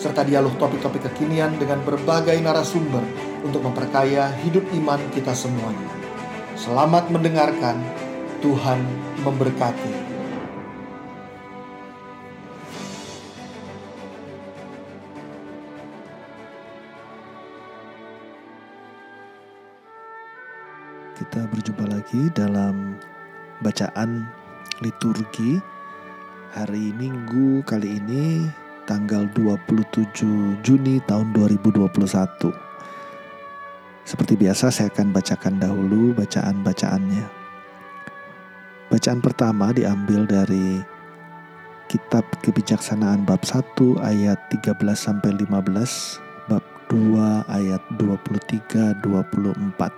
serta dialog topik-topik kekinian dengan berbagai narasumber untuk memperkaya hidup iman kita semuanya. Selamat mendengarkan, Tuhan memberkati. Kita berjumpa lagi dalam bacaan liturgi hari Minggu kali ini tanggal 27 Juni tahun 2021. Seperti biasa saya akan bacakan dahulu bacaan-bacaannya. Bacaan pertama diambil dari Kitab Kebijaksanaan bab 1 ayat 13 sampai 15, bab 2 ayat 23 24.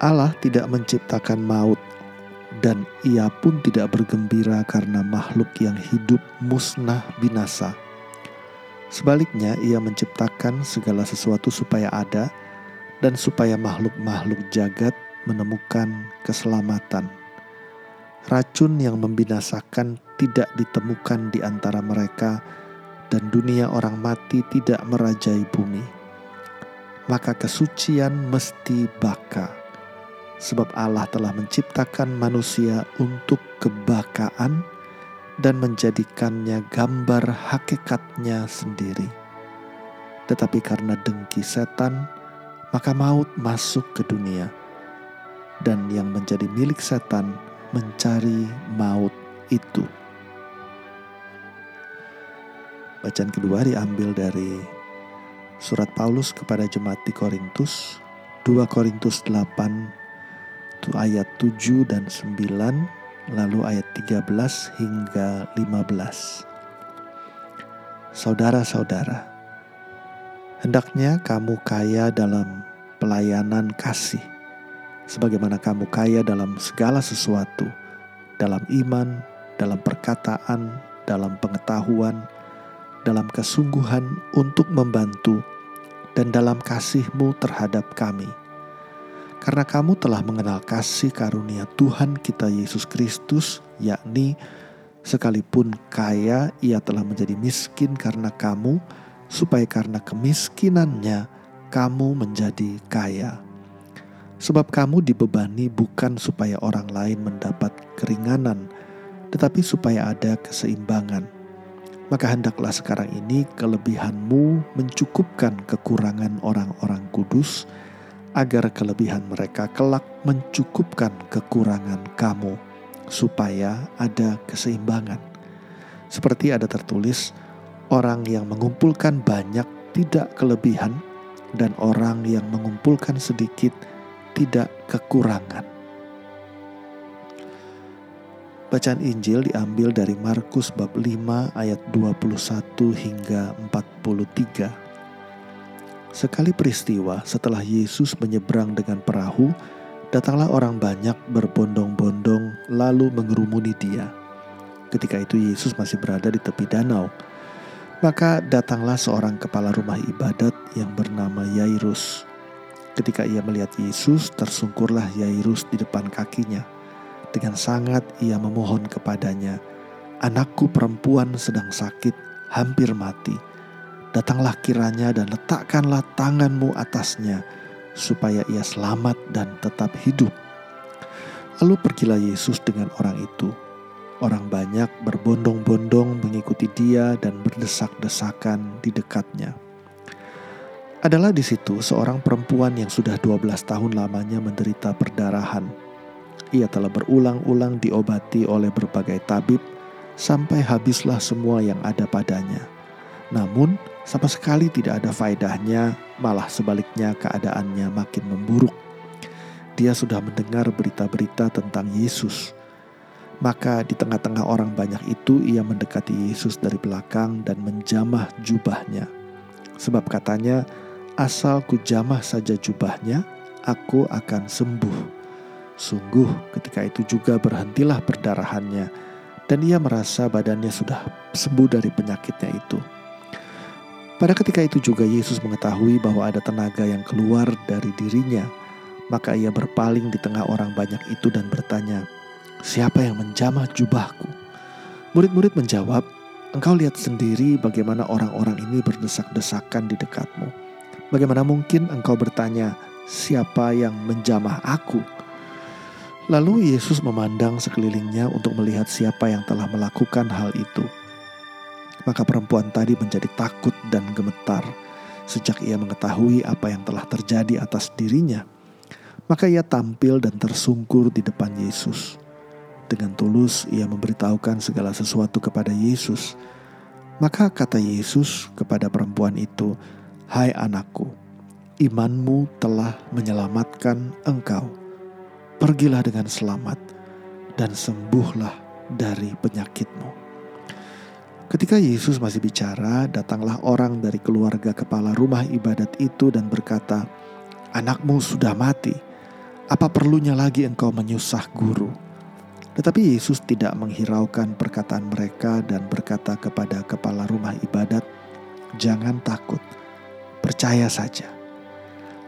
Allah tidak menciptakan maut dan ia pun tidak bergembira karena makhluk yang hidup musnah binasa Sebaliknya, ia menciptakan segala sesuatu supaya ada dan supaya makhluk-makhluk jagat menemukan keselamatan. Racun yang membinasakan tidak ditemukan di antara mereka, dan dunia orang mati tidak merajai bumi. Maka kesucian mesti baka, sebab Allah telah menciptakan manusia untuk kebakaan dan menjadikannya gambar hakikatnya sendiri. Tetapi karena dengki setan, maka maut masuk ke dunia, dan yang menjadi milik setan mencari maut itu. Bacaan kedua diambil dari surat Paulus kepada jemaat di Korintus, 2 Korintus 8 ayat 7 dan 9 lalu ayat 13 hingga 15. Saudara-saudara, hendaknya kamu kaya dalam pelayanan kasih, sebagaimana kamu kaya dalam segala sesuatu, dalam iman, dalam perkataan, dalam pengetahuan, dalam kesungguhan untuk membantu, dan dalam kasihmu terhadap kami karena kamu telah mengenal kasih karunia Tuhan kita Yesus Kristus, yakni sekalipun kaya, ia telah menjadi miskin karena kamu, supaya karena kemiskinannya kamu menjadi kaya. Sebab kamu dibebani bukan supaya orang lain mendapat keringanan, tetapi supaya ada keseimbangan. Maka hendaklah sekarang ini kelebihanmu mencukupkan kekurangan orang-orang kudus, agar kelebihan mereka kelak mencukupkan kekurangan kamu, supaya ada keseimbangan. Seperti ada tertulis, orang yang mengumpulkan banyak tidak kelebihan, dan orang yang mengumpulkan sedikit tidak kekurangan. Bacaan Injil diambil dari Markus bab 5 ayat 21 hingga 43. Sekali peristiwa setelah Yesus menyeberang dengan perahu, datanglah orang banyak berbondong-bondong lalu mengerumuni dia. Ketika itu Yesus masih berada di tepi danau. Maka datanglah seorang kepala rumah ibadat yang bernama Yairus. Ketika ia melihat Yesus, tersungkurlah Yairus di depan kakinya. Dengan sangat ia memohon kepadanya, "Anakku perempuan sedang sakit, hampir mati." Datanglah kiranya dan letakkanlah tanganmu atasnya, supaya ia selamat dan tetap hidup. Lalu pergilah Yesus dengan orang itu. Orang banyak berbondong-bondong mengikuti dia dan berdesak-desakan di dekatnya. Adalah di situ seorang perempuan yang sudah 12 tahun lamanya menderita perdarahan. Ia telah berulang-ulang diobati oleh berbagai tabib sampai habislah semua yang ada padanya. Namun sama sekali tidak ada faedahnya, malah sebaliknya keadaannya makin memburuk. Dia sudah mendengar berita-berita tentang Yesus. Maka di tengah-tengah orang banyak itu ia mendekati Yesus dari belakang dan menjamah jubahnya. Sebab katanya, asal ku jamah saja jubahnya, aku akan sembuh. Sungguh ketika itu juga berhentilah perdarahannya dan ia merasa badannya sudah sembuh dari penyakitnya itu. Pada ketika itu juga Yesus mengetahui bahwa ada tenaga yang keluar dari dirinya. Maka ia berpaling di tengah orang banyak itu dan bertanya, "Siapa yang menjamah jubahku?" Murid-murid menjawab, "Engkau lihat sendiri bagaimana orang-orang ini berdesak-desakan di dekatmu. Bagaimana mungkin engkau bertanya, 'Siapa yang menjamah aku?'" Lalu Yesus memandang sekelilingnya untuk melihat siapa yang telah melakukan hal itu. Maka perempuan tadi menjadi takut dan gemetar sejak ia mengetahui apa yang telah terjadi atas dirinya. Maka ia tampil dan tersungkur di depan Yesus. Dengan tulus ia memberitahukan segala sesuatu kepada Yesus. Maka kata Yesus kepada perempuan itu, "Hai anakku, imanmu telah menyelamatkan engkau." pergilah dengan selamat dan sembuhlah dari penyakitmu. Ketika Yesus masih bicara, datanglah orang dari keluarga kepala rumah ibadat itu dan berkata, "Anakmu sudah mati. Apa perlunya lagi engkau menyusah guru?" Tetapi Yesus tidak menghiraukan perkataan mereka dan berkata kepada kepala rumah ibadat, "Jangan takut, percaya saja."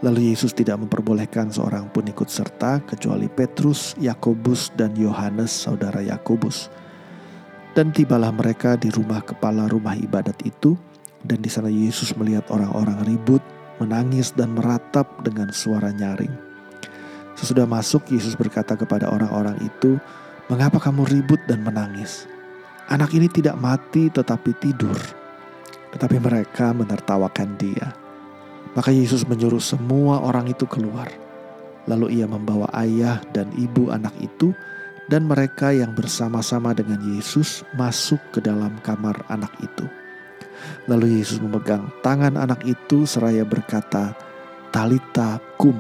Lalu Yesus tidak memperbolehkan seorang pun ikut serta kecuali Petrus, Yakobus, dan Yohanes, saudara Yakobus. Dan tibalah mereka di rumah kepala rumah ibadat itu, dan di sana Yesus melihat orang-orang ribut, menangis, dan meratap dengan suara nyaring. Sesudah masuk, Yesus berkata kepada orang-orang itu, "Mengapa kamu ribut dan menangis? Anak ini tidak mati, tetapi tidur." Tetapi mereka menertawakan Dia. Maka Yesus menyuruh semua orang itu keluar. Lalu ia membawa ayah dan ibu anak itu dan mereka yang bersama-sama dengan Yesus masuk ke dalam kamar anak itu. Lalu Yesus memegang tangan anak itu seraya berkata, Talita kum,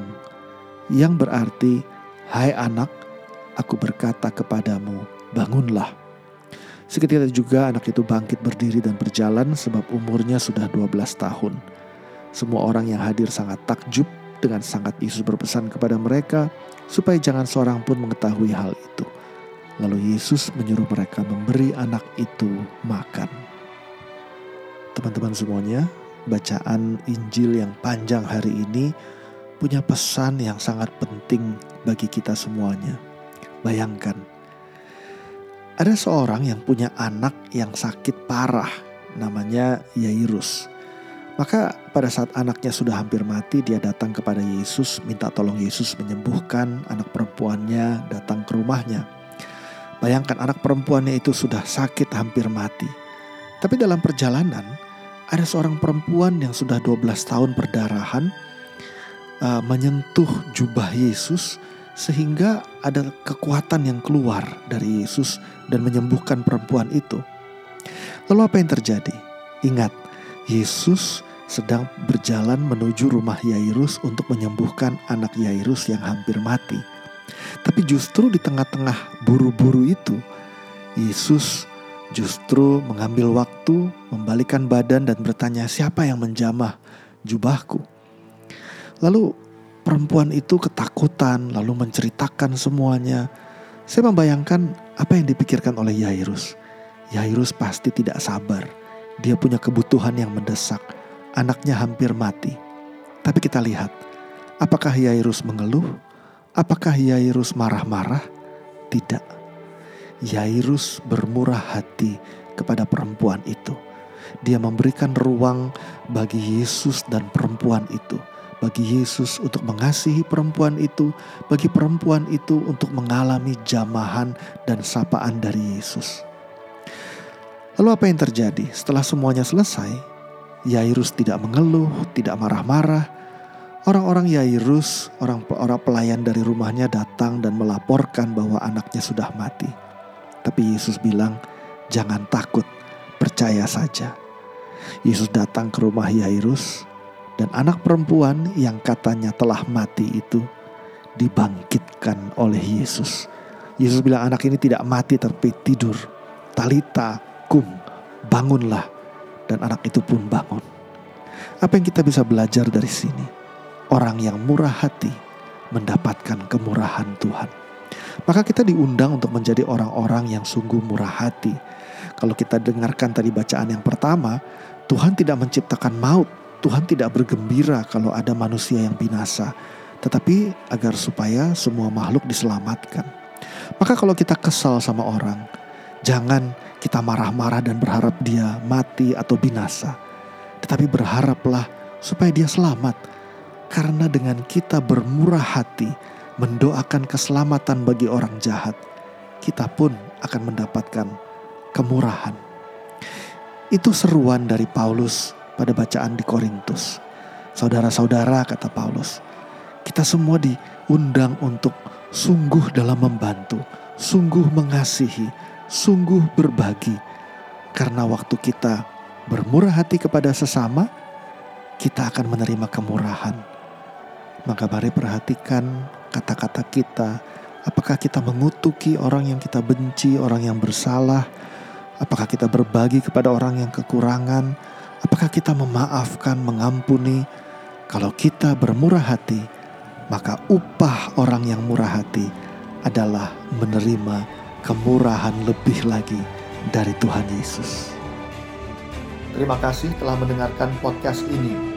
yang berarti, Hai anak, aku berkata kepadamu, bangunlah. Seketika juga anak itu bangkit berdiri dan berjalan sebab umurnya sudah 12 tahun. Semua orang yang hadir sangat takjub dengan sangat Yesus berpesan kepada mereka supaya jangan seorang pun mengetahui hal itu. Lalu Yesus menyuruh mereka memberi anak itu makan. Teman-teman semuanya, bacaan Injil yang panjang hari ini punya pesan yang sangat penting bagi kita semuanya. Bayangkan, ada seorang yang punya anak yang sakit parah, namanya Yairus. Maka pada saat anaknya sudah hampir mati, dia datang kepada Yesus, minta tolong Yesus menyembuhkan anak perempuannya datang ke rumahnya. Bayangkan anak perempuannya itu sudah sakit hampir mati. Tapi dalam perjalanan, ada seorang perempuan yang sudah 12 tahun perdarahan uh, menyentuh jubah Yesus sehingga ada kekuatan yang keluar dari Yesus dan menyembuhkan perempuan itu. Lalu apa yang terjadi? Ingat, Yesus sedang berjalan menuju rumah Yairus untuk menyembuhkan anak Yairus yang hampir mati. Tapi justru di tengah-tengah buru-buru itu, Yesus justru mengambil waktu, membalikan badan dan bertanya, "Siapa yang menjamah jubahku?" Lalu perempuan itu ketakutan, lalu menceritakan semuanya. Saya membayangkan apa yang dipikirkan oleh Yairus. Yairus pasti tidak sabar dia punya kebutuhan yang mendesak. Anaknya hampir mati. Tapi kita lihat, apakah Yairus mengeluh? Apakah Yairus marah-marah? Tidak. Yairus bermurah hati kepada perempuan itu. Dia memberikan ruang bagi Yesus dan perempuan itu, bagi Yesus untuk mengasihi perempuan itu, bagi perempuan itu untuk mengalami jamahan dan sapaan dari Yesus. Lalu apa yang terjadi? Setelah semuanya selesai, Yairus tidak mengeluh, tidak marah-marah. Orang-orang Yairus, orang orang pelayan dari rumahnya datang dan melaporkan bahwa anaknya sudah mati. Tapi Yesus bilang, "Jangan takut, percaya saja." Yesus datang ke rumah Yairus dan anak perempuan yang katanya telah mati itu dibangkitkan oleh Yesus. Yesus bilang anak ini tidak mati tapi tidur. Talita kum, bangunlah. Dan anak itu pun bangun. Apa yang kita bisa belajar dari sini? Orang yang murah hati mendapatkan kemurahan Tuhan. Maka kita diundang untuk menjadi orang-orang yang sungguh murah hati. Kalau kita dengarkan tadi bacaan yang pertama, Tuhan tidak menciptakan maut, Tuhan tidak bergembira kalau ada manusia yang binasa, tetapi agar supaya semua makhluk diselamatkan. Maka kalau kita kesal sama orang, jangan kita marah-marah dan berharap dia mati atau binasa, tetapi berharaplah supaya dia selamat. Karena dengan kita bermurah hati, mendoakan keselamatan bagi orang jahat, kita pun akan mendapatkan kemurahan. Itu seruan dari Paulus pada bacaan di Korintus. Saudara-saudara kata Paulus, kita semua diundang untuk sungguh dalam membantu, sungguh mengasihi, sungguh berbagi. Karena waktu kita bermurah hati kepada sesama, kita akan menerima kemurahan. Maka mari perhatikan kata-kata kita. Apakah kita mengutuki orang yang kita benci, orang yang bersalah? Apakah kita berbagi kepada orang yang kekurangan? Apakah kita memaafkan, mengampuni? Kalau kita bermurah hati, maka upah orang yang murah hati adalah menerima kemurahan lebih lagi dari Tuhan Yesus. Terima kasih telah mendengarkan podcast ini.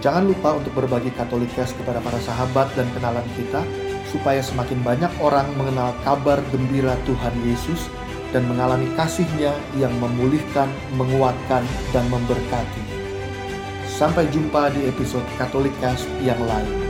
Jangan lupa untuk berbagi Katolikes kepada para sahabat dan kenalan kita, supaya semakin banyak orang mengenal kabar gembira Tuhan Yesus dan mengalami kasihnya yang memulihkan, menguatkan, dan memberkati. Sampai jumpa di episode Katolik yang lain.